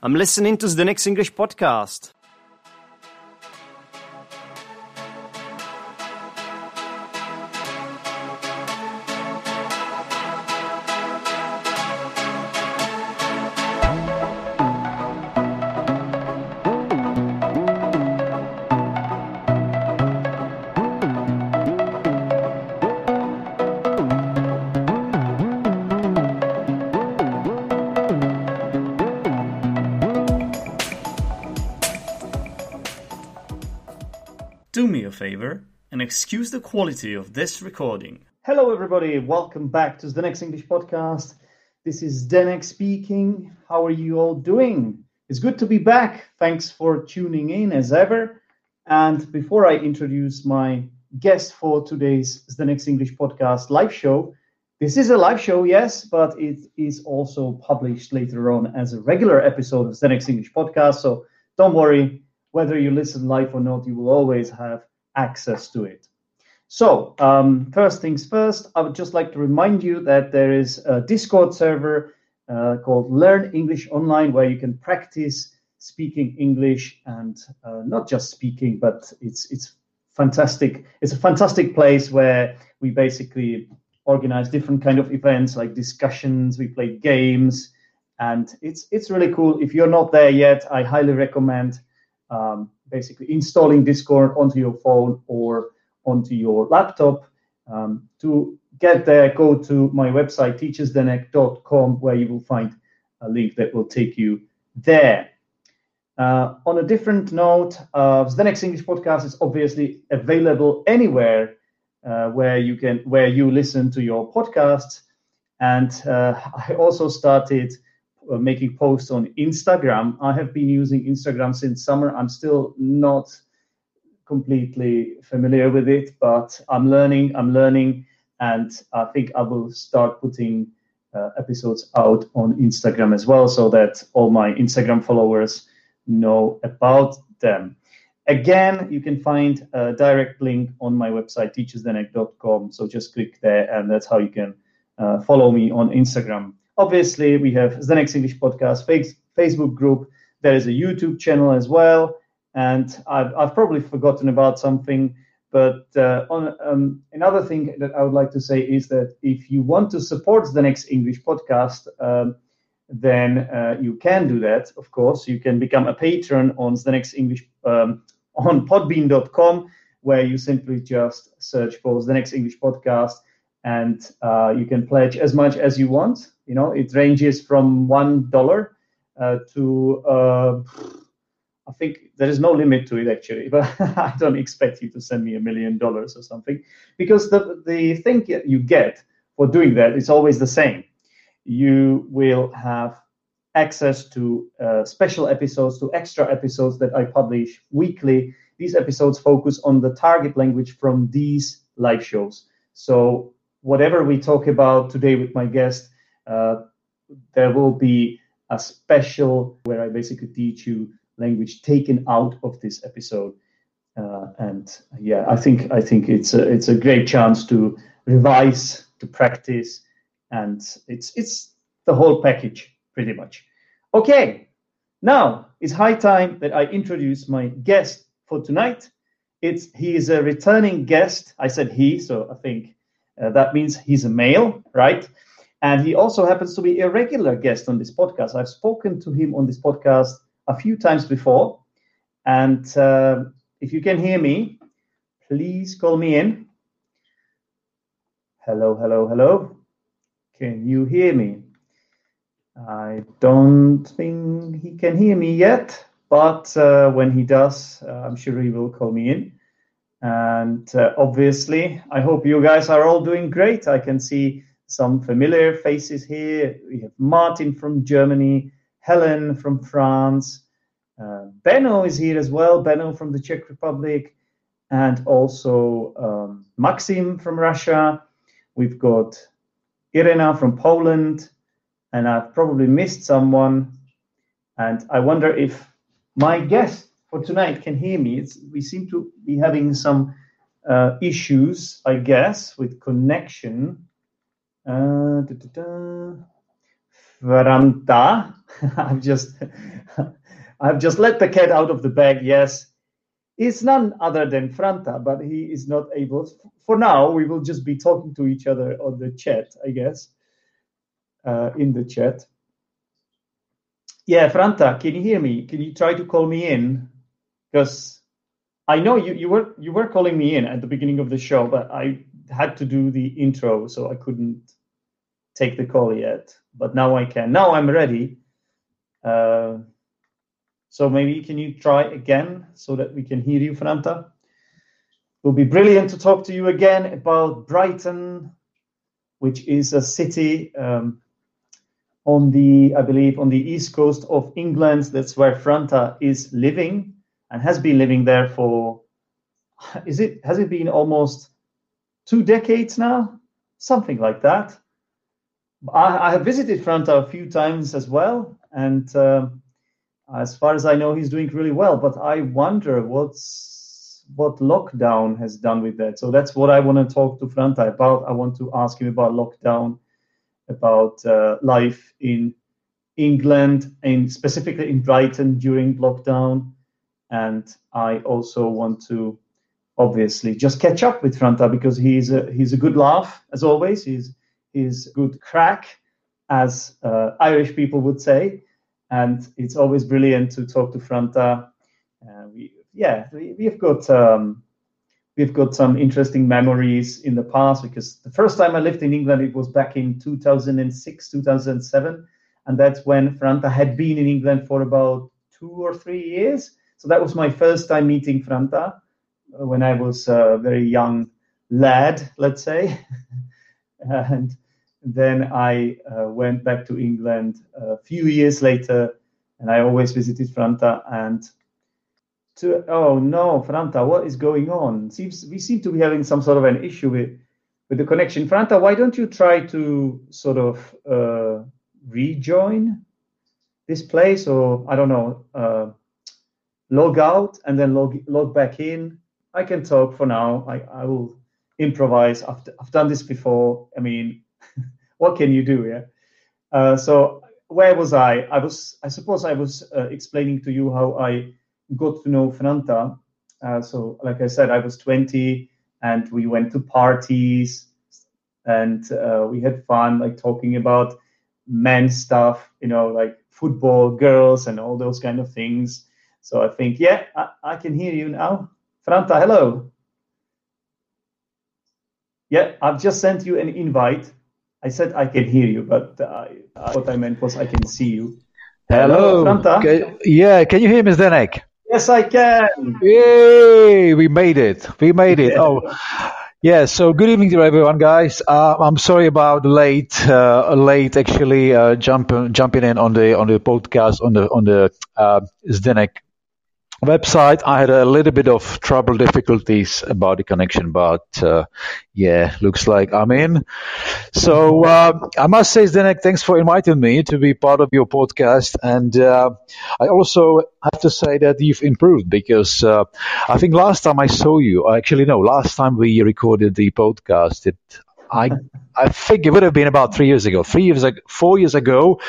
I'm listening to Zdenek's English podcast. Excuse the quality of this recording. Hello, everybody. Welcome back to Zdenek's English Podcast. This is Zdenek speaking. How are you all doing? It's good to be back. Thanks for tuning in as ever. And before I introduce my guest for today's Zdenek's English Podcast live show, this is a live show, yes, but it is also published later on as a regular episode of Zdenek's English Podcast. So don't worry, whether you listen live or not, you will always have access to it. So, um, first things first, I would just like to remind you that there is a Discord server uh, called Learn English Online where you can practice speaking English and uh, not just speaking, but it's it's fantastic. It's a fantastic place where we basically organize different kind of events like discussions. We play games, and it's it's really cool. If you're not there yet, I highly recommend um, basically installing Discord onto your phone or onto your laptop. Um, to get there, go to my website, teacherzdenek.com, where you will find a link that will take you there. Uh, on a different note, uh, Zdenek's English podcast is obviously available anywhere uh, where you can where you listen to your podcasts. And uh, I also started making posts on Instagram. I have been using Instagram since summer. I'm still not completely familiar with it, but I'm learning. I'm learning, and I think I will start putting uh, episodes out on Instagram as well, so that all my Instagram followers know about them. Again, you can find a direct link on my website, teacherzdenek.com. So just click there, and that's how you can uh, follow me on Instagram. Obviously, we have Zdenek's English Podcast Facebook group. There is a YouTube channel as well. And I've, I've probably forgotten about something. But uh, on um, another thing that I would like to say is that if you want to support Zdenek's English Podcast, um, then uh, you can do that. Of course, you can become a patron on Zdenek's English um, on Podbean.com, where you simply just search for Zdenek's English Podcast, and uh, you can pledge as much as you want. You know, it ranges from one dollar uh, to uh, I think there is no limit to it actually, but I don't expect you to send me a million dollars or something because the the thing you get for doing that is always the same. You will have access to uh, special episodes, to extra episodes that I publish weekly. These episodes focus on the target language from these live shows. So whatever we talk about today with my guest, uh, there will be a special where I basically teach you language taken out of this episode. Uh, and yeah, I think I think it's a it's a great chance to revise, to practice, and it's it's the whole package pretty much. Okay, now it's high time that I introduce my guest for tonight. It's he is a returning guest. I said he, so I think uh, that means he's a male, right? And he also happens to be a regular guest on this podcast. I've spoken to him on this podcast a few times before. And uh, if you can hear me, please call me in. Hello, hello, hello. Can you hear me? I don't think he can hear me yet, but uh, when he does, uh, I'm sure he will call me in. And uh, obviously, I hope you guys are all doing great. I can see some familiar faces here. We have Martin from Germany, Helen from France, uh, Benno is here as well, Benno from the Czech Republic, and also um, Maxim from Russia. We've got Irena from Poland, and I've probably missed someone. And I wonder if my guest for tonight can hear me. It's, we seem to be having some uh, issues, I guess, with connection. Uh. I've just I've just let the cat out of the bag. Yes, it's none other than Franta, but he is not able. For now, we will just be talking to each other on the chat, I guess, uh, in the chat. Yeah, Franta, can you hear me? Can you try to call me in? Because I know you, you were you were calling me in at the beginning of the show, but I had to do the intro, so I couldn't take the call yet. But now I can. Now I'm ready. Uh, so maybe can you try again so that we can hear you, Franta? It will be brilliant to talk to you again about Brighton, which is a city um, on the, I believe, on the east coast of England. That's where Franta is living and has been living there for. Is it has it been almost two decades now? Something like that. I, I have visited Franta a few times as well, and. Um, as far as I know, he's doing really well. But I wonder what's what lockdown has done with that. So that's what I want to talk to Franta about. I want to ask him about lockdown, about uh, life in England and specifically in Brighton during lockdown. And I also want to obviously just catch up with Franta because he's a, he's a good laugh as always. He's he's good craic, as uh, Irish people would say and it's always brilliant to talk to Franta. Uh, we, yeah, we, we've got um, we've got some interesting memories in the past because the first time I lived in England it was back in 2006, 2007, and that's when Franta had been in England for about two or three years. So that was my first time meeting Franta uh, when I was a very young lad, let's say, and then I uh, went back to England a few years later, and I always visited Franta. And to oh no, Franta, what is going on? Seems we seem to be having some sort of an issue with with the connection. Franta, why don't you try to sort of uh, rejoin this place, or I don't know, uh, log out and then log log back in? I can talk for now. I, I will improvise. I've, I've done this before. I mean, what can you do? Yeah. Uh, so where was I? I was, I suppose, I was uh, explaining to you how I got to know Franta. Uh, so, like I said, I was 20, and we went to parties, and uh, we had fun, like talking about men stuff, you know, like football, girls, and all those kind of things. So I think, yeah, I, I can hear you now. Franta, hello. Yeah, I've just sent you an invite. I said I can hear you, but uh, what I meant was I can see you. Hello. Hello can, yeah, can you hear me, Zdenek? Yes, I can. Yay! We made it. We made it. Oh, yeah. So good evening to everyone, guys. Uh, I'm sorry about late, uh, late actually uh, jumping jumping in on the on the podcast on the on the uh, Zdenek website. I had a little bit of trouble difficulties about the connection, but uh, yeah, looks like I'm in. So uh, I must say, Zdenek, thanks for inviting me to be part of your podcast. And uh, I also have to say that you've improved because uh, I think last time I saw you, actually no, last time we recorded the podcast, it I I think it would have been about three years ago. Three years ago, four years ago,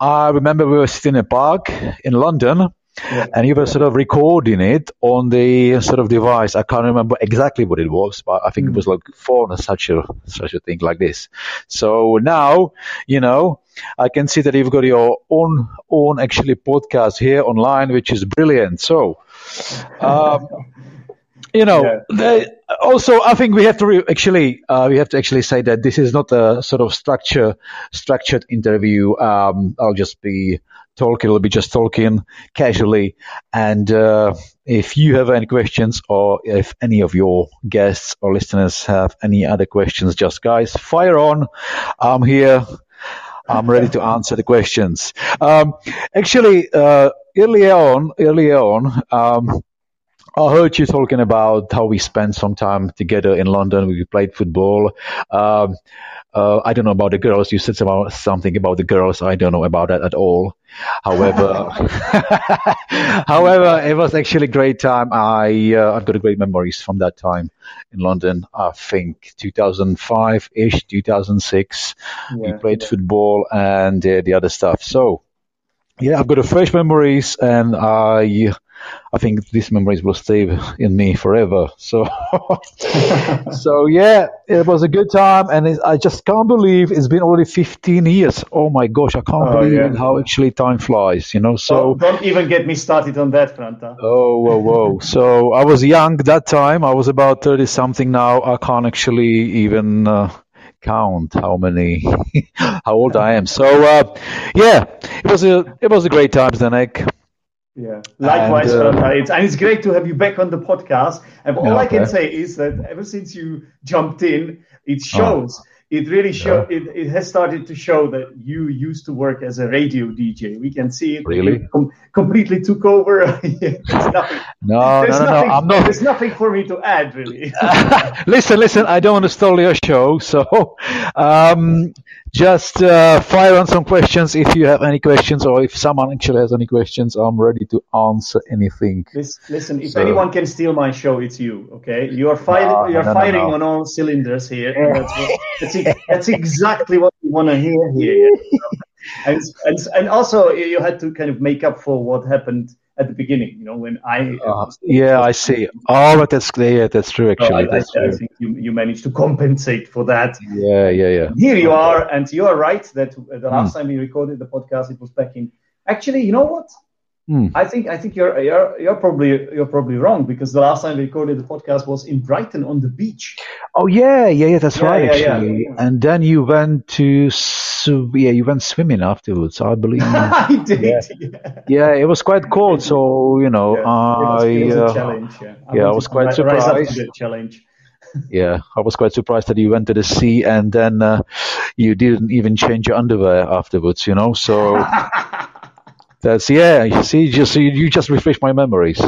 I remember we were sitting in a park in London yeah. And you were sort of recording it on the sort of device. I can't remember exactly what it was, but I think mm. it was like phone or such a such a thing like this. So now, you know, I can see that you've got your own own actually podcast here online, which is brilliant. So. Um, you know, yeah. they, also I think we have to re- actually uh, we have to actually say that this is not a sort of structure structured interview. Um, I'll just be talking, it will be just talking casually. And uh, if you have any questions, or if any of your guests or listeners have any other questions, just guys, fire on. I'm here. I'm ready to answer the questions. Um, actually, uh, earlier on, earlier on, um, I heard you talking about how we spent some time together in London. We played football. Um, uh, I don't know about the girls. You said about something about the girls. I don't know about that at all. However, however, it was actually a great time. I uh, I've got great memories from that time in London. I think 2005 ish, 2006. Yeah, we played football and uh, the other stuff. So yeah, I've got a fresh memories, and I I think these memories will stay in me forever. So, so yeah, it was a good time, and it, I just can't believe it's been already 15 years. Oh my gosh, I can't Oh, believe yeah. how actually time flies. You know, so. don't, don't even get me started on that front. huh? Oh, whoa, whoa. So I was young that time. I was about 30 something now. I can't actually even uh, count how many, how old I am. So, uh, yeah, it was a, it was a great time, Zdenek. Yeah, likewise, And, uh, It's, and it's great to have you back on the podcast. And all Yeah, I can okay. say is that ever since you jumped in, it shows. It really show. It, it has started to show that you used to work as a radio DJ. We can see it. Really? Com- completely took over. nothing. No, there's no, no, no. I'm not. There's nothing for me to add, really. listen, listen. I don't want to stall your show, so um, just uh, fire on some questions if you have any questions, or if someone actually has any questions. I'm ready to answer anything. Listen, if So- anyone can steal my show, it's you. Okay, you are firing. No, you are no, firing no. on all cylinders here. and That's, what, that's, e- that's exactly what we want to hear here. and, and and also you had to kind of make up for what happened at the beginning. You know, when I. Uh, yeah, I see. Oh, but that's yeah, that's true. I, Actually, I, that's I true. think you, you managed to compensate for that. Yeah, yeah, yeah. Here you are, and you are right that uh, the Hmm. last time we recorded the podcast, it was back in. Actually, you know what? Hmm. I think I think you're you're you're probably you're probably wrong because the last time we recorded the podcast was in Brighton on the beach. Oh yeah, yeah, yeah. That's Yeah, right, yeah, yeah. And then you went to yeah, you went swimming afterwards, I believe. I did. Yeah. Yeah. yeah, it was quite cold, so you know, Yeah, it was, I it was uh, challenge. Yeah, yeah, I was quite ri- rise up to surprised. challenge. yeah, I was quite surprised that you went to the sea and then uh, you didn't even change your underwear afterwards. You know, so that's yeah. You see, just you, you just refresh my memories.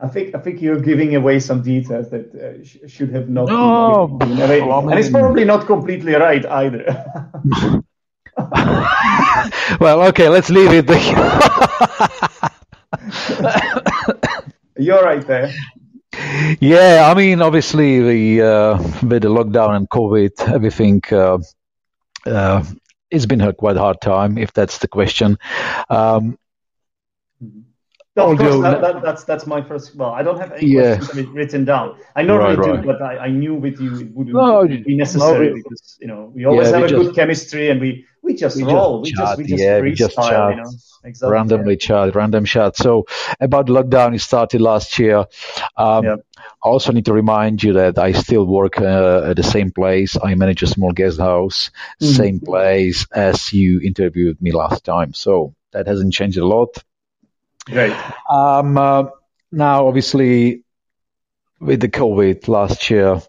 I think I think you're giving away some details that uh, sh- should have not No, been given away. well, I and it's probably not completely right either. well, okay, let's leave it you're right there. Yeah, I mean, obviously, the uh, with the lockdown and COVID, everything, uh, uh, it's been a quite hard time, if that's the question. Um, No, of course, that, that, that's that's my first. Well, I don't have any Yeah. questions written down. I normally Right, do, right. but I, I knew with you it wouldn't No, be necessary no, because you know we always Yeah, have we a just- good chemistry and we we just we roll. just we just we chat, just yeah, we just chat you know. Exactly. randomly chat, random chat. So about lockdown, it started last year. Um, Yeah. I also need to remind you that I still work uh, at the same place. I manage a small guest house, Mhm. same place as you interviewed me last time. So that hasn't changed a lot. Great. Um, uh, now, obviously, with the COVID last year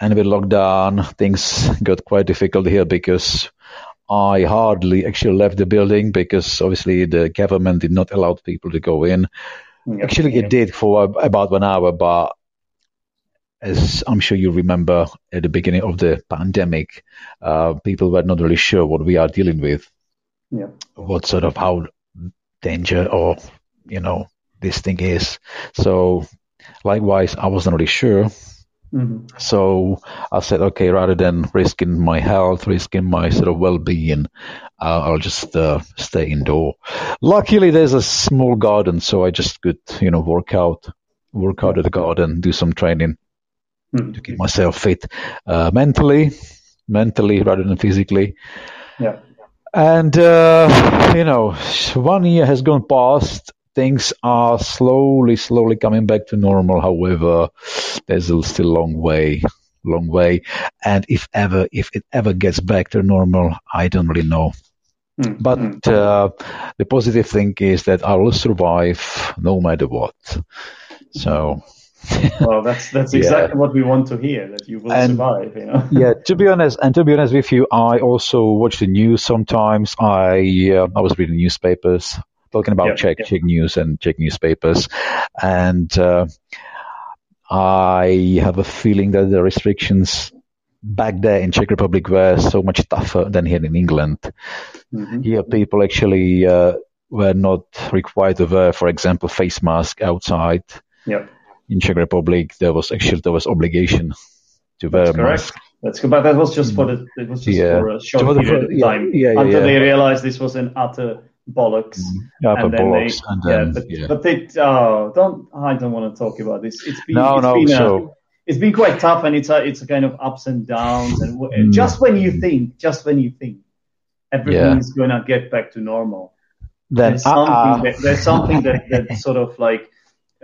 and with lockdown, things got quite difficult here because I hardly actually left the building because obviously the government did not allow people to go in. Yeah. Actually, Yeah. it did for about one hour, but as I'm sure you remember at the beginning of the pandemic, uh, people were not really sure what we are dealing with Yeah. what sort of how danger or you know this thing is. So likewise, I wasn't really sure. Mhm. So I said, okay, rather than risking my health, risking my sort of well-being, uh, I'll just uh, stay indoor. Luckily, there's a small garden, so I just could, you know, work out, work out at the garden, do some training Mhm. to keep myself fit, uh, mentally, mentally rather than physically. Yeah. And, uh, you know, one year has gone past. Things are slowly, slowly coming back to normal. However, there's still a long way, long way. And if ever, if it ever gets back to normal, I don't really know. Mhm. But Mhm. uh, the positive thing is that I will survive no matter what. So, well, that's that's Yeah. exactly what we want to hear that you will And- survive. You know. yeah, to be honest, and to be honest with you, I also watch the news sometimes. I uh, I was reading newspapers, talking about Yeah, Czech yeah. Czech news and Czech newspapers, and uh, I have a feeling that the restrictions back there in Czech Republic were so much tougher than here in England. Mm-hmm. Here, people actually uh, were not required to wear, for example, face mask outside. Yep. In Czech Republic, there was actually there was obligation to wear That's a correct. mask. That's good, but that was just for the it was just Yeah. for a short period of time yeah, yeah, until yeah. they realized this was an utter bollocks. Yeah, for and then bollocks, they, and yeah, but, yeah. but they oh don't I don't want to talk about this. It's been No, it's no, been a- it's been quite tough and it's a, it's a kind of ups and downs and Mm. just when you think just when you think everything Yeah. is gonna get back to normal Then there's something uh-uh. that, there's something that, that sort of like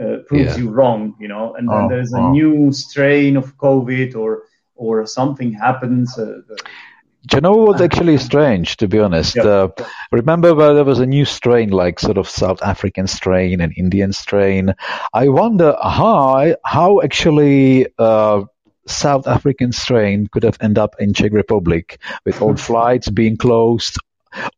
uh, proves Yeah. you wrong, you know, and then Oh, there's a oh. new strain of COVID or or something happens. Uh, the- Do you know what actually strange, to be honest? Yeah. Uh, remember where there was a new strain, like sort of South African strain and Indian strain? I wonder how, how actually uh, South African strain could have ended up in Czech Republic with all flights being closed,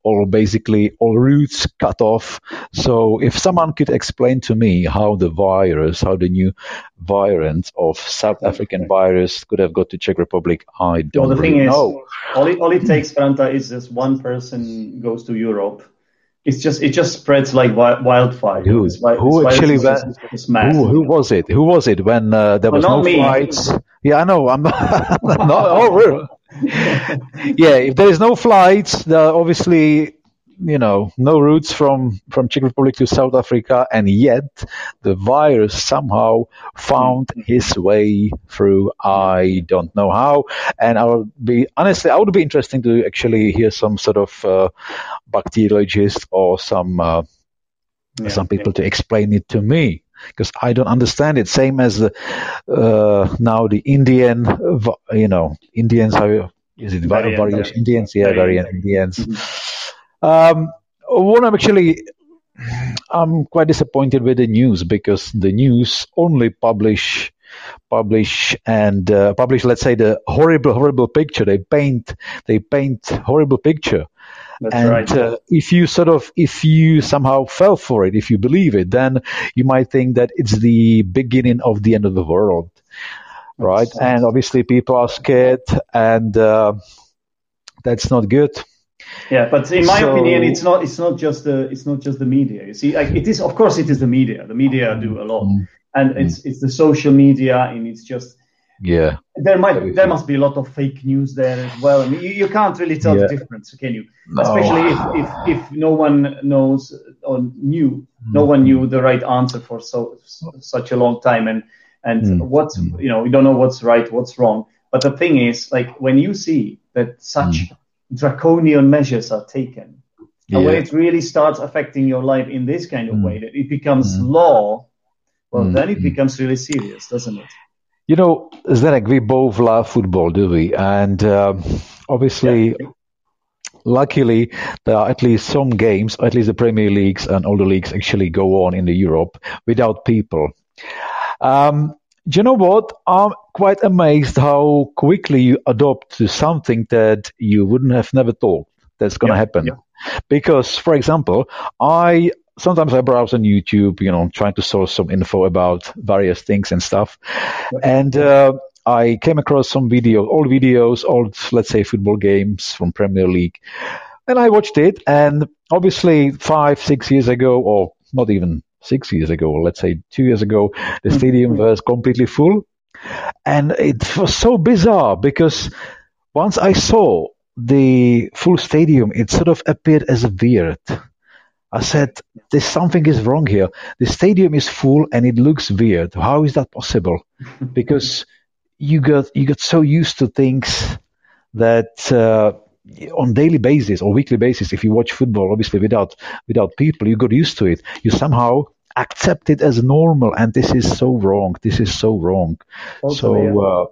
or basically all routes cut off. So if someone could explain to me how the virus, how the new variant of South African virus could have got to Czech Republic, I don't well, the really thing is, know. all it, all it takes, Franta, is just one person goes to Europe. It's just it just spreads like wildfire. Who- who this actually is just. Who, who was it? Who was it when uh, there Well, was no me. flights? Yeah, I know. I'm not. not oh, really? yeah, if there is no flights, there are obviously, you know, no routes from from Czech Republic to South Africa, and yet the virus somehow found his way through. I don't know how, and I would be honestly, I would be interesting to actually hear some sort of uh, bacteriologist or some. Uh, Yeah, some people to explain it to me because I don't understand it. Same as the, uh, now the Indian, you know, Indians. How is it? Variant, various yeah. Indians, yeah, Variant. variant Indians. Um, what I'm actually, I'm quite disappointed with the news because the news only publish publish and uh, publish let's say the horrible horrible picture they paint they paint horrible picture That's and right. uh, if you sort of if you somehow fell for it if you believe it then you might think that it's the beginning of the end of the world right That's- and obviously people are scared and uh, that's not good Yeah, but in my So- opinion, it's not. It's not just the. It's not just the media. You see, like it is. Of course, it is the media. The media do a lot, Mm. and it's it's the social media, and it's just yeah there might Everything. there must be a lot of fake news there as well. I mean, you, you can't really tell Yeah. the difference, can you? No. Especially if, if if no one knows or knew, Mm. no one knew the right answer for so such a long time, and and Mm. what's you know we don't know what's right, what's wrong. But the thing is, like when you see that such draconian measures are taken, and when it really starts affecting your life in this kind of Mm. way, that it becomes Mm. law, well, Mm. then it Mm. becomes really serious, doesn't it? You know, Zdenek, we both love football, do we? And um, obviously, Yeah. luckily, there are at least some games, at least the Premier Leagues and all the leagues actually go on in the Europe without people. Um, do you know what? I'm quite amazed how quickly you adopt to something that you wouldn't have never thought that's going to Yeah, happen. yeah. Because, for example, I sometimes I browse on YouTube, you know, trying to source some info about various things and stuff, and uh, I came across some video, old videos, old let's say football games from Premier League, and I watched it. And obviously, five, six years ago, or not even six years ago, let's say two years ago, the stadium was completely full, and it was so bizarre because once I saw the full stadium, it sort of appeared as weird. I said, "There's something is wrong here. The stadium is full and it looks weird. How is that possible?" because you got you got so used to things that uh, on daily basis or weekly basis, if you watch football, obviously without without people, you got used to it. You somehow accept it as normal, and this is so wrong. This is so wrong. Yeah. so. Uh,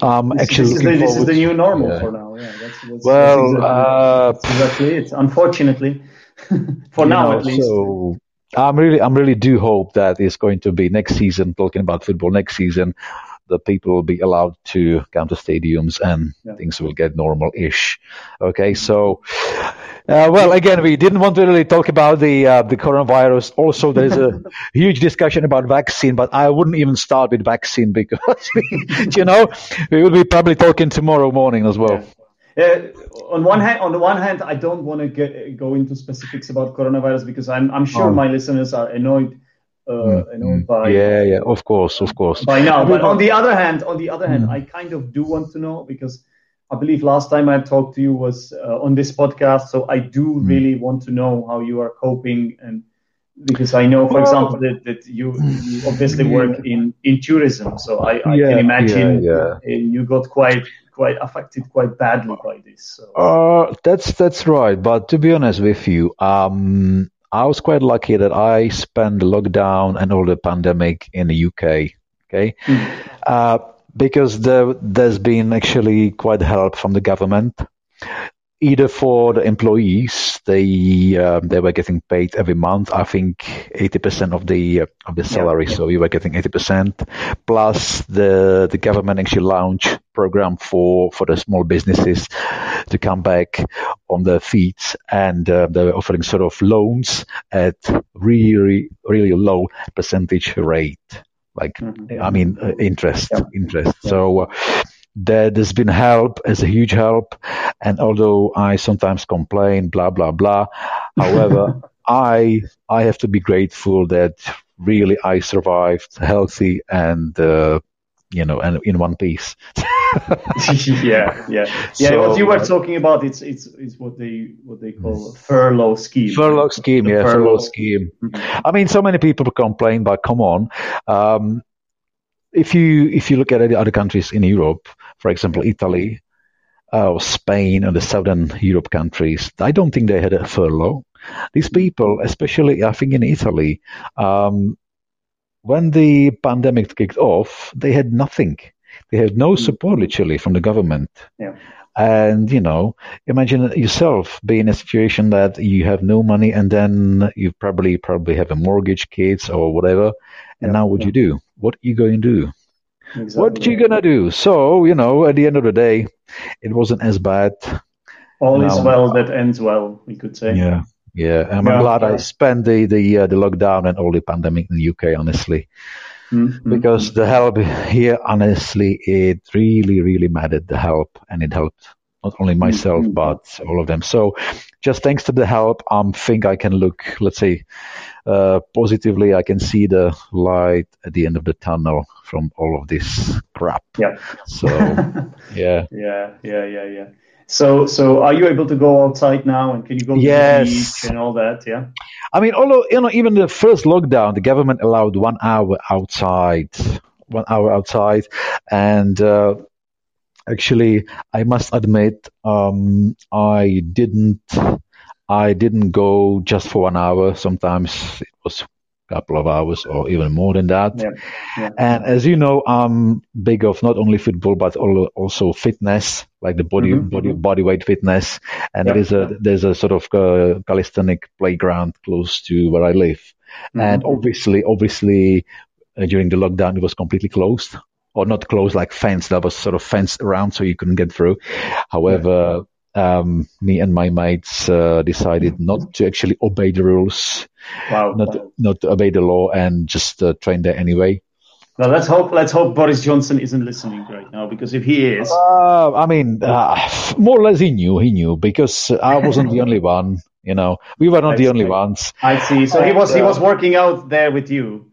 I'm This, actually this, is the, this is the new normal Yeah. for now. Yeah, that's, that's, Well, that's uh, exactly, that's exactly it. Unfortunately, for you now know, at least. So I'm really, I'm really do hope that it's going to be next season. Talking about football next season, the people will be allowed to come to stadiums and Yeah. things will get normal-ish. Okay, so uh, well, again, we didn't want to really talk about the uh, the coronavirus. Also, there is a huge discussion about vaccine, but I wouldn't even start with vaccine because you know we will be probably talking tomorrow morning as well. Uh, on one hand, on the one hand, I don't want to get go into specifics about coronavirus because I'm I'm sure Oh. my listeners are annoyed uh, annoyed by Yeah, yeah, of course, of course. by now. But on the other hand, on the other hand, Mm. I kind of do want to know because I believe last time I talked to you was uh, on this podcast. So I do Mm. really want to know how you are coping and because I know, for Well- example, that, that you, you obviously work in, in tourism. So I, I Yeah, can imagine yeah, uh, you got quite quite affected quite badly by this. So. Uh, that's that's right. But to be honest with you, um, I was quite lucky that I spent the lockdown and all the pandemic in the UK. Okay, Mm. uh, because there there's been actually quite help from the government. Either for the employees, they um, they were getting paid every month. I think eighty percent of the uh, of the salary, yeah. so you were getting eighty percent. Plus, the the government actually launched program for for the small businesses to come back on their feet, and uh, they were offering sort of loans at really really low percentage rate, like Mhm. I mean uh, interest Yeah. interest. So. Uh, there, there's been help, as a huge help, and although I sometimes complain, blah blah blah. However, I I have to be grateful that really I survived healthy and uh, you know and in one piece. yeah, yeah, yeah. So, what you were uh, talking about, it's it's it's what they what they call a furlough scheme. furlough scheme, The yeah, furlough, furlough. scheme. Mhm. I mean, so many people complain, but come on. Um, if you if you look at the other countries in Europe, for example, Italy, uh, or Spain, and the southern Europe countries, I don't think they had a furlough. These people, especially I think in Italy, um, when the pandemic kicked off, they had nothing. They had no support literally from the government. Yeah. And you know, imagine yourself being in a situation that you have no money, and then you probably probably have a mortgage, kids, or whatever. And Yeah, now, what yeah. you do? What you going to do? Exactly. What you gonna do? So you know, at the end of the day, it wasn't as bad. All is well that ends well, we could say. Yeah, yeah. I'm glad I spent the the uh, the lockdown and all the pandemic in the UK, honestly, Mhm. because the help here, honestly, it really really mattered. The help, and it helped not only myself Mhm. but all of them. So, just thanks to the help, I um, think I can look, let's say, uh, positively. I can see the light at the end of the tunnel from all of this crap. Yeah. So, yeah. yeah, yeah, yeah, yeah. So, so are you able to go outside now, and can you go to Yes. the beach and all that? Yeah. I mean, although you know, even the first lockdown, the government allowed one hour outside, one hour outside, and uh, actually, I must admit, um, I didn't, I didn't go just for one hour. Sometimes it was a couple of hours or even more than that. Yeah. yeah. And as you know, I'm big of not only football but also fitness, like the body Mhm, body body weight fitness. And Yeah. there is a there's a sort of uh, calisthenic playground close to where I live. And Mhm. obviously, obviously, uh, during the lockdown, it was completely closed, or not closed like fence. There was sort of fence around, so you couldn't get through. However. Um, me and my mates uh, decided not to actually obey the rules, Wow. not to, not to obey the law, and just uh, train there anyway. Well, let's hope. Let's hope Boris Johnson isn't listening right now, because if he is, Uh, I mean, uh, more or less he knew, he knew, because I wasn't the only one. You know, we were not the only ones. I see. So he was he was working out there with you.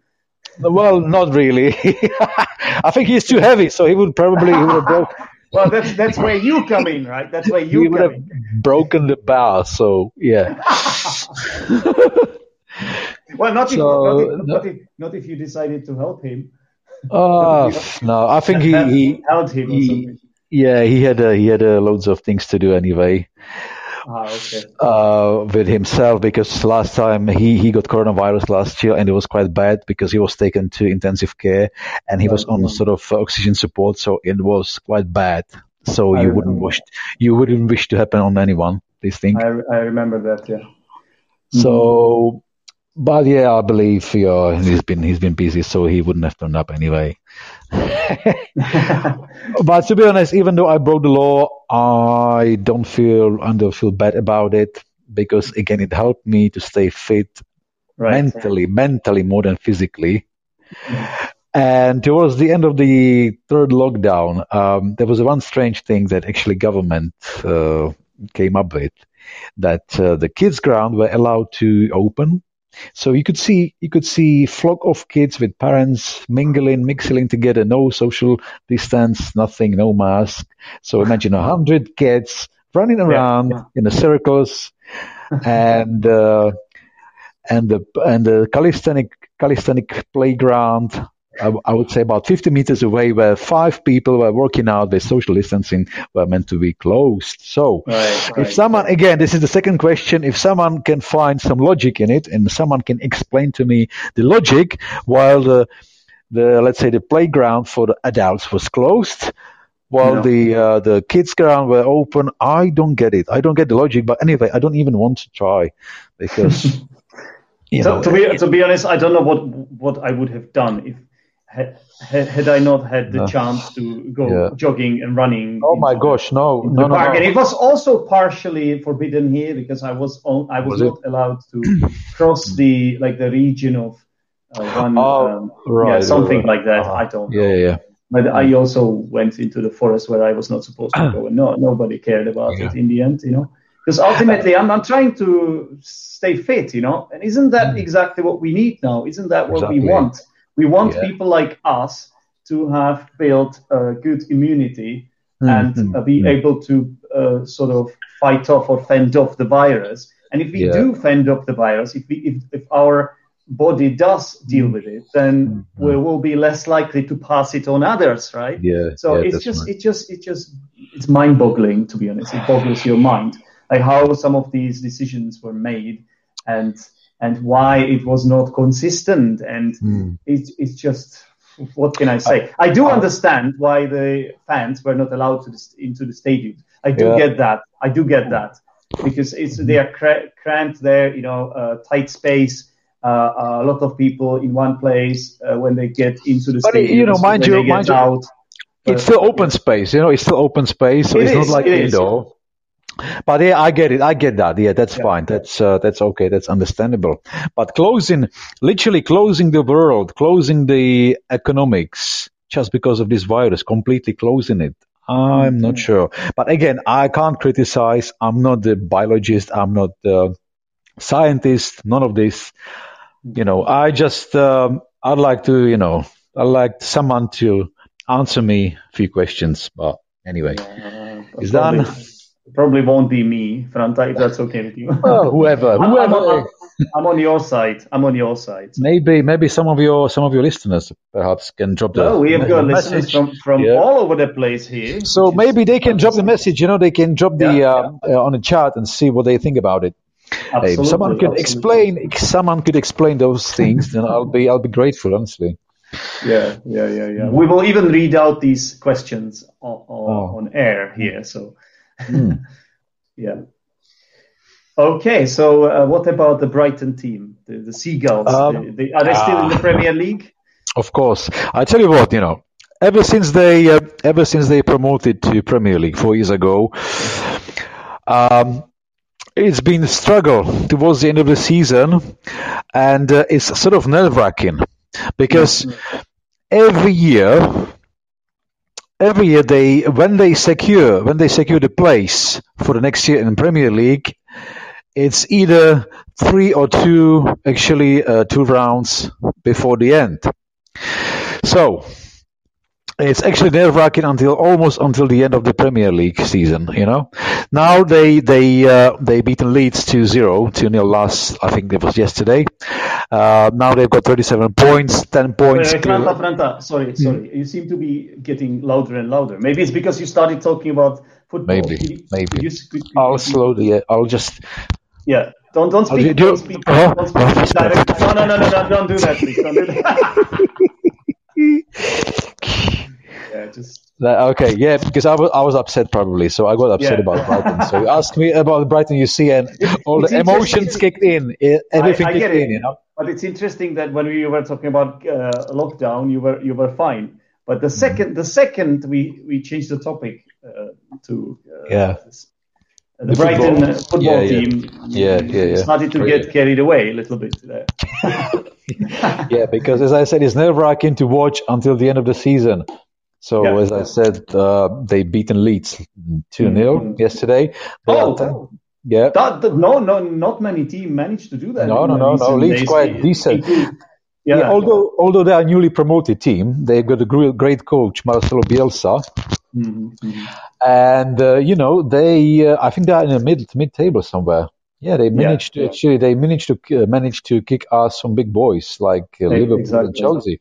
Well, not really. I think he's too heavy, so he would probably he would have, broke, Well, that's that's where you come in, right? That's where he you would have in. broken the bar. So yeah, Well, not if, So, not, if, not, if, not if you decided to help him. uh, no, I think he, he held him or he- something. yeah he had uh, he had uh, loads of things to do anyway. Ah, okay. uh, with himself because last time he, he got coronavirus last year and it was quite bad because he was taken to intensive care and he was on yeah. sort of oxygen support, so it was quite bad. So I you wouldn't wish you wouldn't wish to happen on anyone. This thing. I, I remember that. Yeah. So, but yeah, I believe yeah, he's been he's been busy, so he wouldn't have turned up anyway. but to be honest, even though I broke the law, I don't feel I don't feel bad about it because again, it helped me to stay fit right. mentally, mentally more than physically. And towards the end of the third lockdown, um, there was one strange thing that actually government uh, came up with that uh, the kids' ground were allowed to open. So you could see you could see flock of kids with parents mingling, mixing together, no social distance, nothing, no mask. So imagine a hundred kids running around yeah. in the circles, and uh, and the and the calisthenic calisthenic playground I, I, would say about 50 meters away where five people were working out with social distancing were meant to be closed. So right, right, if someone, right. again, this is the second question, if someone can find some logic in it and someone can explain to me the logic while the, the let's say the playground for the adults was closed, while no. the uh, the kids ground were open. I don't get it. I don't get the logic. But anyway, I don't even want to try because. You know, to, be to be honest, I don't know what what I would have done if had, had I not had the no. chance to go yeah. jogging and running. Oh my gosh, no, no, no, park. no, And it was also partially forbidden here because I was on, I was, was not it? allowed to cross the like the region of uh, one, oh, um, right, yeah, something right. like that. Uh, I don't know. Yeah, yeah. But I also went into the forest where I was not supposed to go, and no, nobody cared about yeah. it in the end, you know. Because ultimately, I'm, I'm trying to stay fit, you know. And isn't that mm. exactly what we need now? Isn't that what exactly. we want? We want yeah. people like us to have built a good immunity mm-hmm. and uh, be mm-hmm. able to uh, sort of fight off or fend off the virus. And if we yeah. do fend off the virus, if we if, if our body does deal with it, then mm-hmm. we will be less likely to pass it on others, right? Yeah. So yeah, it's just right. it just it just it's mind-boggling to be honest. It boggles your mind, like how some of these decisions were made, and and why it was not consistent. And mm. it, it's just, what can I say? I do understand why the fans were not allowed to the, into the stadium. I do yeah. get that. I do get that because it's they are cra- cramped there, you know, uh, tight space. Uh, a lot of people in one place uh, when they get into the but stadium. You know, mind you, mind you, out, it's still open space. You know, it's still open space, so it it's is, not like it indoor. Is. But yeah, I get it. I get that. Yeah, that's yeah. fine. That's uh, that's okay. That's understandable. But closing, literally closing the world, closing the economics, just because of this virus, completely closing it. I'm mm-hmm. not sure. But again, I can't criticize. I'm not the biologist. I'm not the scientist. None of this. You know, I just um, I'd like to, you know, I'd like someone to answer me a few questions. But anyway, yeah, it's done probably won't be me, Franta, if that's okay with you. Oh, whoever, I'm. I'm, I'm, on your side. I'm on your side. Maybe, maybe some of your some of your listeners perhaps can drop the. Oh, we have got listeners from from yeah. all over the place here. So maybe they can drop the message. You know, they can drop the yeah, um, yeah. Uh, on the chat and see what they think about it. Absolutely, if someone could absolutely. explain, if someone could explain those things, then I'll be I'll be grateful, honestly. Yeah, yeah, yeah, yeah. We will even read out these questions on, on, oh. on air here. So Mm. yeah. Okay, so uh, what about the Brighton team, the, the Seagulls? Um, they, they, are they still uh, in the ah. Premier League? Of course. I tell you what, you know, ever since they uh, ever since they promoted to Premier League four years ago, um, it's been a struggle towards the end of the season, and uh, it's sort of nerve wracking because mm-hmm. every year every year they when they secure when they secure the place for the next year in the Premier League, it's either three or two actually uh, two rounds before the end. So it's actually nerve wracking until almost until the end of the Premier League season. You know, now they they uh, they beaten Leeds 2-0 2 nil last. I think it was yesterday. Uh, now they've got 37 points, 10 points. Uh, Franta, Franta, sorry, sorry. Mm. You seem to be getting louder and louder. Maybe it's because you started talking about football. Maybe, maybe. You, you, I'll slowly. Yeah, I'll just. Yeah. Don't don't speak. Do, don't speak. Uh, don't speak no, no, no, no, no, don't do that, please. Don't do that. yeah, just. Okay, yeah, because I was, I was upset probably, so I got upset yeah. about Brighton. So you asked me about Brighton, you see, and all the emotions kicked in, everything I, I kicked in, you know. But it's interesting that when we were talking about uh, lockdown, you were you were fine. But the second, the second we we changed the topic uh, to uh, Yeah. this- the, Brighton football. football Yeah, team. Yeah, yeah, yeah. Started to get carried away a little bit there. yeah, because as I said, it's nerve wracking to watch until the end of the season. So Yeah. as I said, uh, they beaten Leeds two 0 Mhm. yesterday. They Oh, yeah. That, that- no, no, not many teams managed to do that. No, no, no, no. Leeds quite decent. Yeah, Yeah, although although they are a newly promoted team, they've got a gr- great coach, Marcelo Bielsa, Mhm, mhm. and uh, you know they. Uh, I think they are in the mid mid table somewhere. Yeah, they managed to yeah. actually they managed to uh, manage to kick ass some big boys like uh, Liverpool exactly. and Chelsea.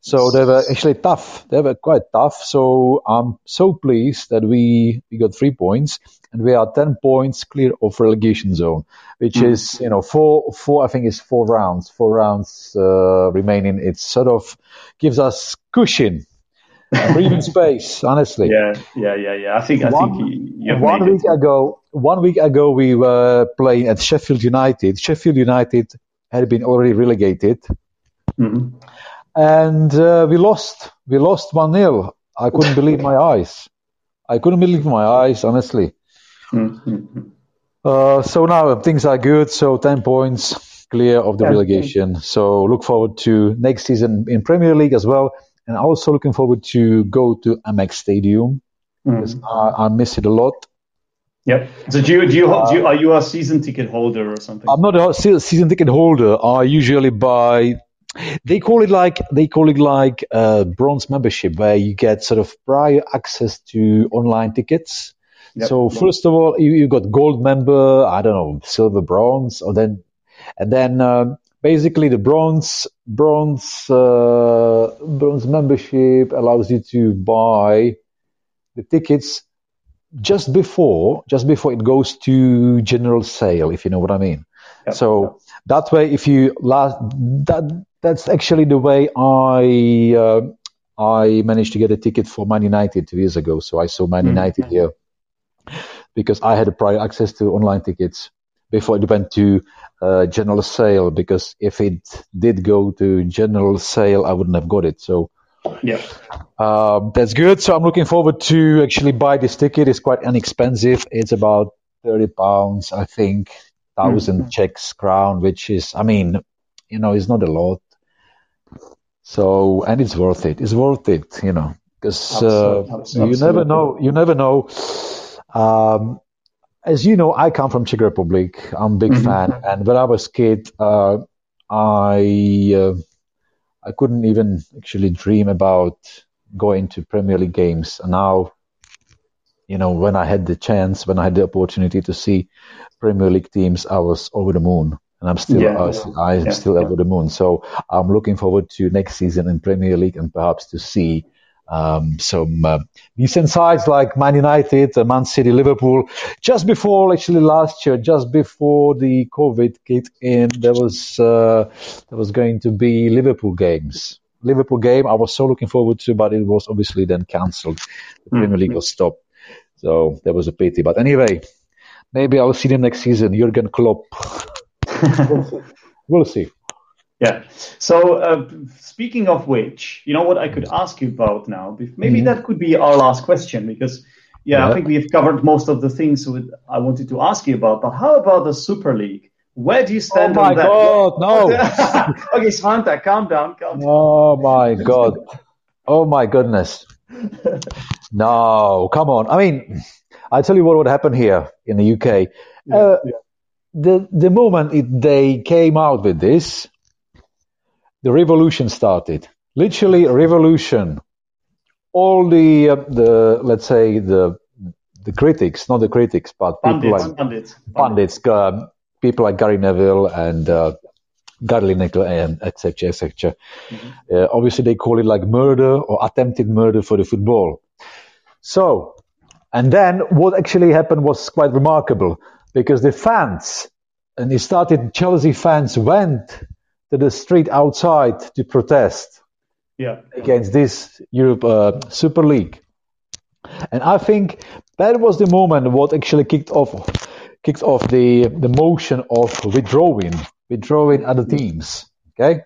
So they were actually tough. They were quite tough. So I'm so pleased that we we got three points and we are ten points clear of relegation zone, which Mm. is you know four four. I think it's four rounds. Four rounds uh, remaining. It sort of gives us cushion, breathing space. Honestly. yeah, yeah, yeah, yeah. I think I One- think you, One week it. ago, one week ago, we were playing at Sheffield United. Sheffield United had been already relegated, Mhm. and uh, we lost. We lost one 0 I couldn't believe my eyes. I couldn't believe my eyes, honestly. Mhm. Uh, so now things are good. So ten points clear of the Yeah. relegation. So look forward to next season in Premier League as well, and also looking forward to go to Amex Stadium Mhm. I, I miss it a lot. Yep. So do you, do you, do you are you a season ticket holder or something? I'm not a season ticket holder. I usually buy. They call it like they call it like a bronze membership, where you get sort of prior access to online tickets. Yep. So first of all, you, you got gold member. I don't know, silver, bronze, or then, and then um, basically the bronze bronze uh, bronze membership allows you to buy the tickets just before just before it goes to general sale if you know what i mean Yep. so that way if you last that that's actually the way i uh, i managed to get a ticket for man united two years ago so i saw man Mm. united here because i had a prior access to online tickets before it went to uh, general sale because if it did go to general sale i wouldn't have got it so yeah. um, that's good. So I'm looking forward to actually buy this ticket. It's quite inexpensive. It's about thirty pounds, I think, 1000 Mm-hmm. Czechs crown, which is, I mean, you know, it's not a lot. So and it's worth it. It's worth it, you know, because uh, you never know. You never know. Um, as you know, I come from Czech Republic. I'm a big Mhm. fan, and when I was a kid, uh, I uh, I couldn't even actually dream about going to Premier League games. And now, you know, when I had the chance, when I had the opportunity to see Premier League teams, I was over the moon. And I'm still, Yeah. I, I am Yeah. still over the moon. So I'm looking forward to next season in Premier League and perhaps to see um, some uh, decent sides like Man United, uh, Man City, Liverpool. Just before, actually, last year, just before the COVID kicked in, there was uh, there was going to be Liverpool games. Liverpool game, I was so looking forward to, but it was obviously then cancelled. The Premier League was stopped, so that was a pity. But anyway, maybe I'll see them next season. Jurgen Klopp. we'll see. Yeah. So uh, speaking of which, you know what I could ask you about now? Maybe Mhm. that could be our last question because, yeah, Yeah. I think we've covered most of the things with, I wanted to ask you about. But how about the Super League? Where do you Oh stand my on that? Oh my God, no! okay, Franta, calm down, calm down. Oh my god. Oh my goodness. No, come on. I mean, I tell you what would happen here in the UK. Uh, the the moment it, they came out with this, the revolution started. Literally, a revolution. All the uh, the let's say the the critics, not the critics, but people Pundits, like pundits, pundits, um, people like Gary Neville and uh, Gary Lineker and etc. etc. Uh, obviously, they call it like murder or attempted murder for the football. So, and then what actually happened was quite remarkable because the fans, and it started, Chelsea fans went to the street outside to protest Yeah. against this Europe uh, Super League. And I think that was the moment what actually kicked off kicked off the the motion of withdrawing withdrawing other teams. Okay,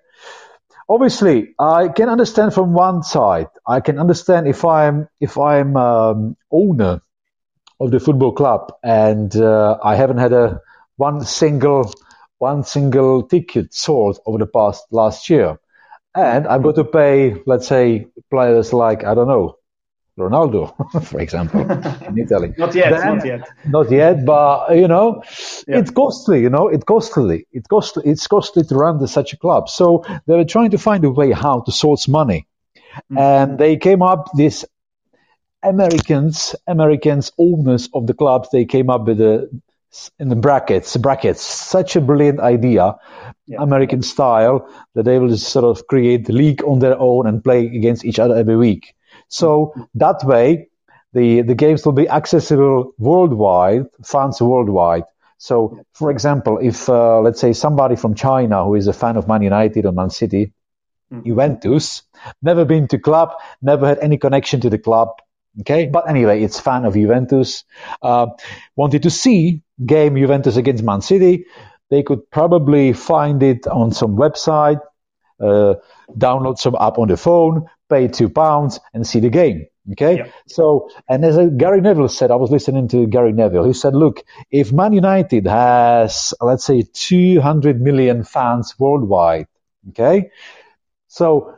obviously, I can understand from one side. I can understand if I'm if I'm um, owner of the football club and uh, I haven't had a one single one single ticket sold over the past last year, and I'm going to pay, let's say, players like I don't know, Ronaldo, for example, in Italy. Not yet, Then- not yet. Not yet, but you know, Yeah. it's costly. You know, it's costly. It's costly. It's costly to run the, such a club. So they were trying to find a way how to source money, mm. and they came up this Americans, Americans owners of the clubs. They came up with a in the brackets, brackets. Such a brilliant idea, Yeah. American style, that they will just sort of create the league on their own and play against each other every week. So that way, the the games will be accessible worldwide, fans worldwide. So, for example, if uh, let's say somebody from China who is a fan of Man United or Man City, Juventus, never been to club, never had any connection to the club. Okay, but anyway, it's fan of Juventus. Uh, wanted to see game Juventus against Man City. They could probably find it on some website, uh, download some app on the phone, pay two pounds, and see the game. Okay, Yeah. so and as Gary Neville said, I was listening to Gary Neville. He said, "Look, if Man United has let's say 200 million fans worldwide, okay, so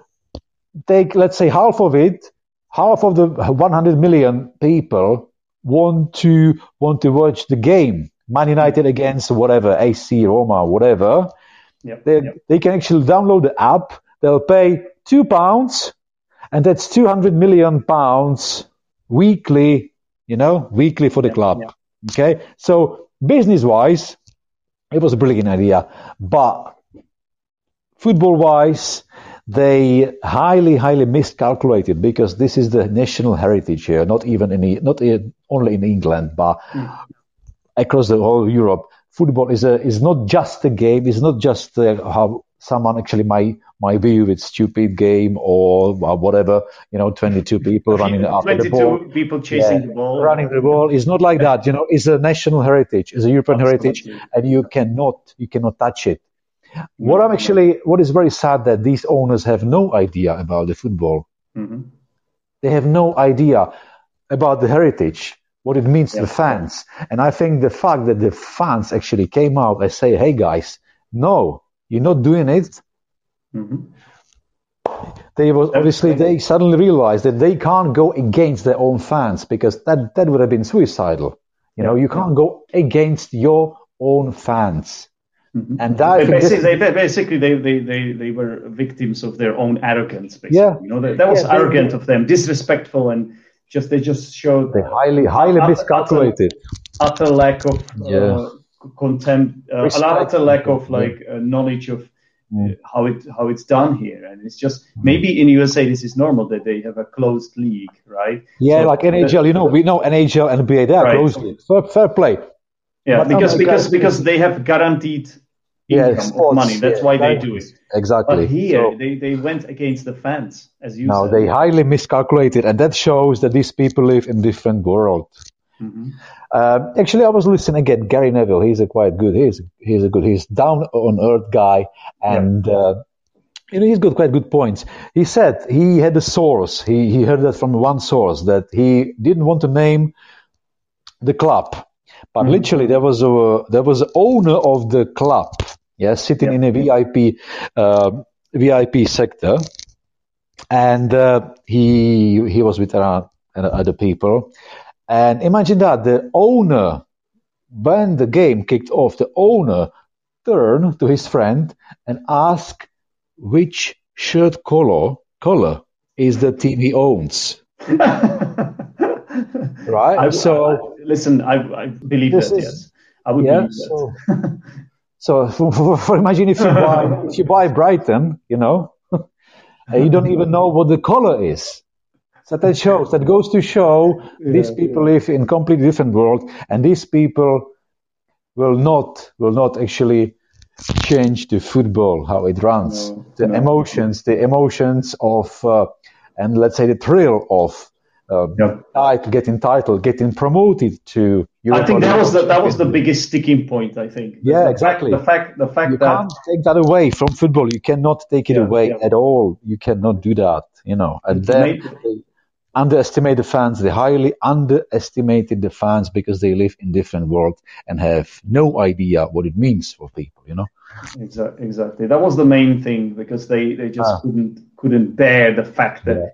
take let's say half of it, half of the 100 million people want to want to watch the game, Man United against whatever AC Roma, whatever. Yeah. They yeah. they can actually download the app. They'll pay two pounds, and that's 200 million pounds weekly. You know, weekly for the Yeah, club. Okay, so business wise, it was a brilliant idea, but football wise, they highly, highly miscalculated because this is the national heritage here, not even in, not in, only in England, but across the whole Europe. Football is a, is not just a game. It's not just uh, how someone actually might, might view it stupid game or uh, whatever, you know, 22 people running after the 22 ball people chasing Yeah, the ball. running the ball is not like that. You know, it's a national heritage, it's a European heritage, and you cannot, you cannot touch it. What I'm actually, what is very sad that these owners have no idea about the football. Mhm. They have no idea about the heritage, what it means to the fans. And I think the fact that the fans actually came out and say, "Hey guys, no, you're not doing it." Mhm. They was obviously they suddenly realized that they can't go against their own fans because that that would have been suicidal. You know, you can't go against your own fans. Mhm. And They think this- basically, they, basically they, they, they, they were victims of their own arrogance. Basically. Yeah. you know that, that was Yeah, they- arrogant of them, disrespectful, and just they just showed they highly highly Utter- miscalculated. utter lack of Yeah. uh, contempt, uh, utter lack of like uh, knowledge of uh, how it how it's done here, and it's just maybe in USA this is normal that they have a closed league, right? Yeah, So like the- NHL, you know, we know NHL and NBA, they are Right. league. Fair, fair play. Yeah, because because because they have guaranteed Yeah, income sports, money. That's yeah, why they do it. Exactly. But here So- they, they went against the fans, as you No, said. they highly miscalculated, and that shows that these people live in different world. Mhm. Um, actually, I was listening again. Gary Neville, he's a quite good. He's he's a good. He's down on earth guy, and uh, you know he's got quite good points. He said he had a source. He he heard that from one source that he didn't want to name the club, but literally there was a there was an owner of the club, yeah, sitting in a VIP uh, VIP sector, and uh, he he was with around uh, other people, and imagine that the owner, when the game kicked off, the owner turned to his friend and asked which shirt color color is the team he owns. Right. I, so listen, I, I believe This that. is- yes, I would yeah. believe that. So, so for, imagine if you buy if you buy Brighton, you know, you don't even know what the color is. So that shows that goes to show these people live in completely different world, and these people will not will not actually change the football how it runs, No, the no. emotions, the emotions of, uh, and let's say the thrill of um, Yeah. title, getting title, getting promoted to. I think that was the, that was the biggest sticking point. I think. Yeah, the exactly. Fact, the fact, the fact You that can't take that away from football. You cannot take it Yeah, away yeah. at all. You cannot do that. You know, and then they underestimate the fans. They highly underestimated the fans because they live in different world and have no idea what it means for people. You know. Exactly, exactly. That was the main thing because they, they just Ah. couldn't couldn't bear the fact that Yeah.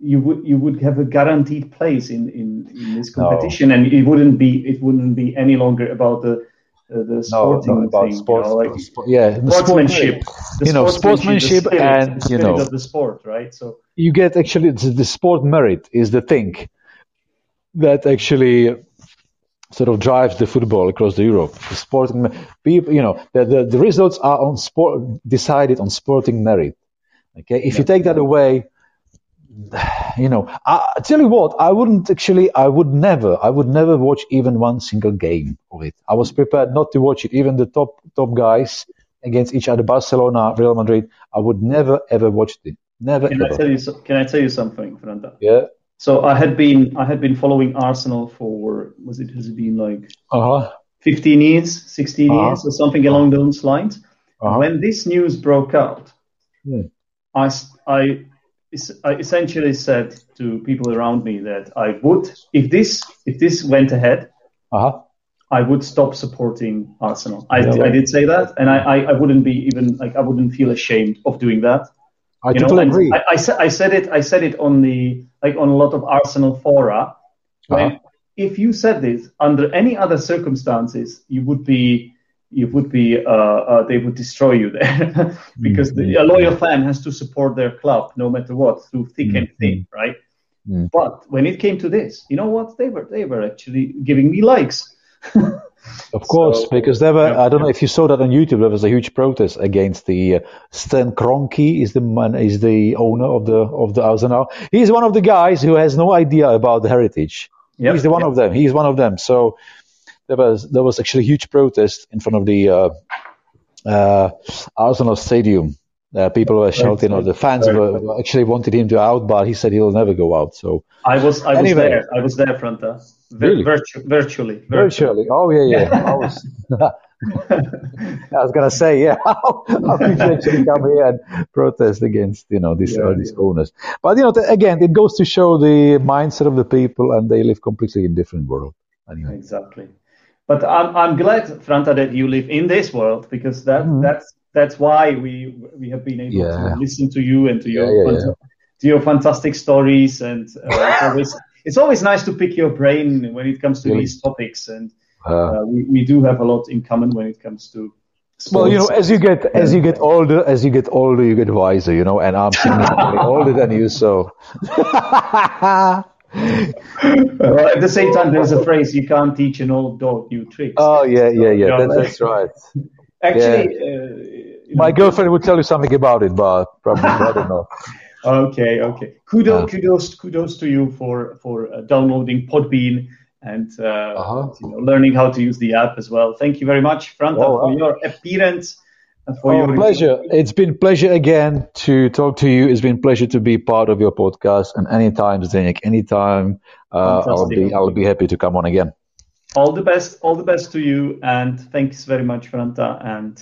You would you would have a guaranteed place in, in, in this No. competition, and it wouldn't be it wouldn't be any longer about the uh, the No, sporting no, about thing, sports. you know, like yeah, the sportsmanship, the you know, sportsmanship spirit, and, the you know- of the sport, right? So you get actually the, the sport merit is the thing that actually sort of drives the football across the Europe. The sporting people, you know, the, the, the results are on sport decided on sporting merit. Okay, if you take that away, you know, I, I tell you what, I wouldn't actually, I would never, I would never watch even one single game of it. I was prepared not to watch it. Even the top top guys against each other, Barcelona, Real Madrid, I would never ever watch it. Never can I ever. tell you can I tell you something, Franta? Yeah. So I had been I had been following Arsenal for was it has it been like Uh huh. 15 years, 16 Uh-huh. years, or something along those lines. Uh-huh. When this news broke out, Hmm. I es- I essentially said to people around me that I would, if this if this went ahead, Uh huh. I would stop supporting Arsenal. I, Yeah. I did say that, and I, I, I wouldn't be even like I wouldn't feel ashamed of doing that. I You know, totally and agree. I, I, said, I said it. I said it on the like on a lot of Arsenal fora. Uh-huh. if you said this under any other circumstances, you would be you would be uh, uh, they would destroy you there because the, a loyal fan has to support their club no matter what through thick and thin, right? Mm. But when it came to this, you know what? They were they were actually giving me likes. Of course, So- because there were, Yeah. I don't know if you saw that on YouTube, there was a huge protest against the uh, Stan Kroenke is the man, is the owner of the, of the Arsenal. He's one of the guys who has no idea about the heritage. Yep, He's the one yep. of them. He's one of them. So there was, there was actually a huge protest in front of the, uh, uh, Arsenal stadium. Uh, people were shouting, or the fans were actually wanted him to out, but he said he'll never go out. So I was I was Anyway. there. I was there, Franta. Vir- Really? virtu- virtually. virtually, oh yeah, yeah. I was, I was gonna say, yeah. How, how could you actually come here and protest against, you know, these Yeah, uh, these owners? But you know, th- again, it goes to show the mindset of the people, and they live completely in different world. Anyway, Exactly. But I'm, I'm glad, Franta, that you live in this world because that that's that's why we we have been able Mm-hmm. Yeah. to listen to you and to your Yeah, yeah, fanta- to your fantastic stories and uh, it's always it's always nice to pick your brain when it comes to Really? these topics and uh, uh, we, we do have a lot in common when it comes to well, you know, as you get as you get older, as you get older, you get wiser, you know. And I'm significantly older than you, so. Uh, at the same time, there's a phrase you can't teach an old dog new tricks. oh yeah, yeah, yeah. Yeah, That, that's right. Actually, uh, My know, girlfriend would tell you something about it, but probably I don't know. Okay, okay. Kudos, Uh, kudos, kudos to you for for uh, downloading Podbean and uh, Uh-huh. you know, learning how to use the app as well. Thank you very much, Franta, Oh, for your appearance and for Oh, your pleasure. It's been pleasure again to talk to you. It's been pleasure to be part of your podcast. And anytime, Zdenek, anytime, uh, I'll be I'll be happy to come on again. All the best, all the best to you, and thanks very much, Franta, and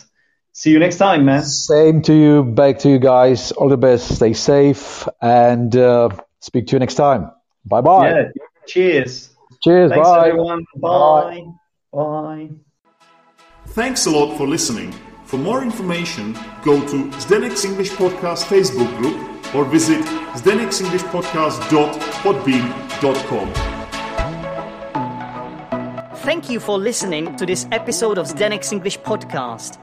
see you next time, man. Same to you. Back to you guys. All the best. Stay safe and uh, speak to you next time. Bye bye. Yeah. Cheers. Cheers. Thanks, bye. everyone. Bye. Bye. Thanks a lot for listening. For more information, go to Zdenek's English Podcast Facebook group or visit zdenek'senglishpodcast.podbean.com. Thank you for listening to this episode of Zdenek's English Podcast.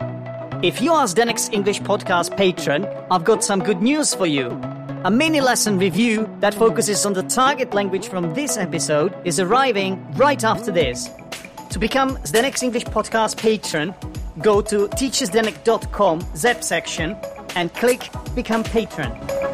If you are Zdenek's English Podcast patron, I've got some good news for you. A mini lesson review that focuses on the target language from this episode is arriving right after this. To become Zdenek's English Podcast patron, go to teacherzdenek.com ZEP section and click Become Patron.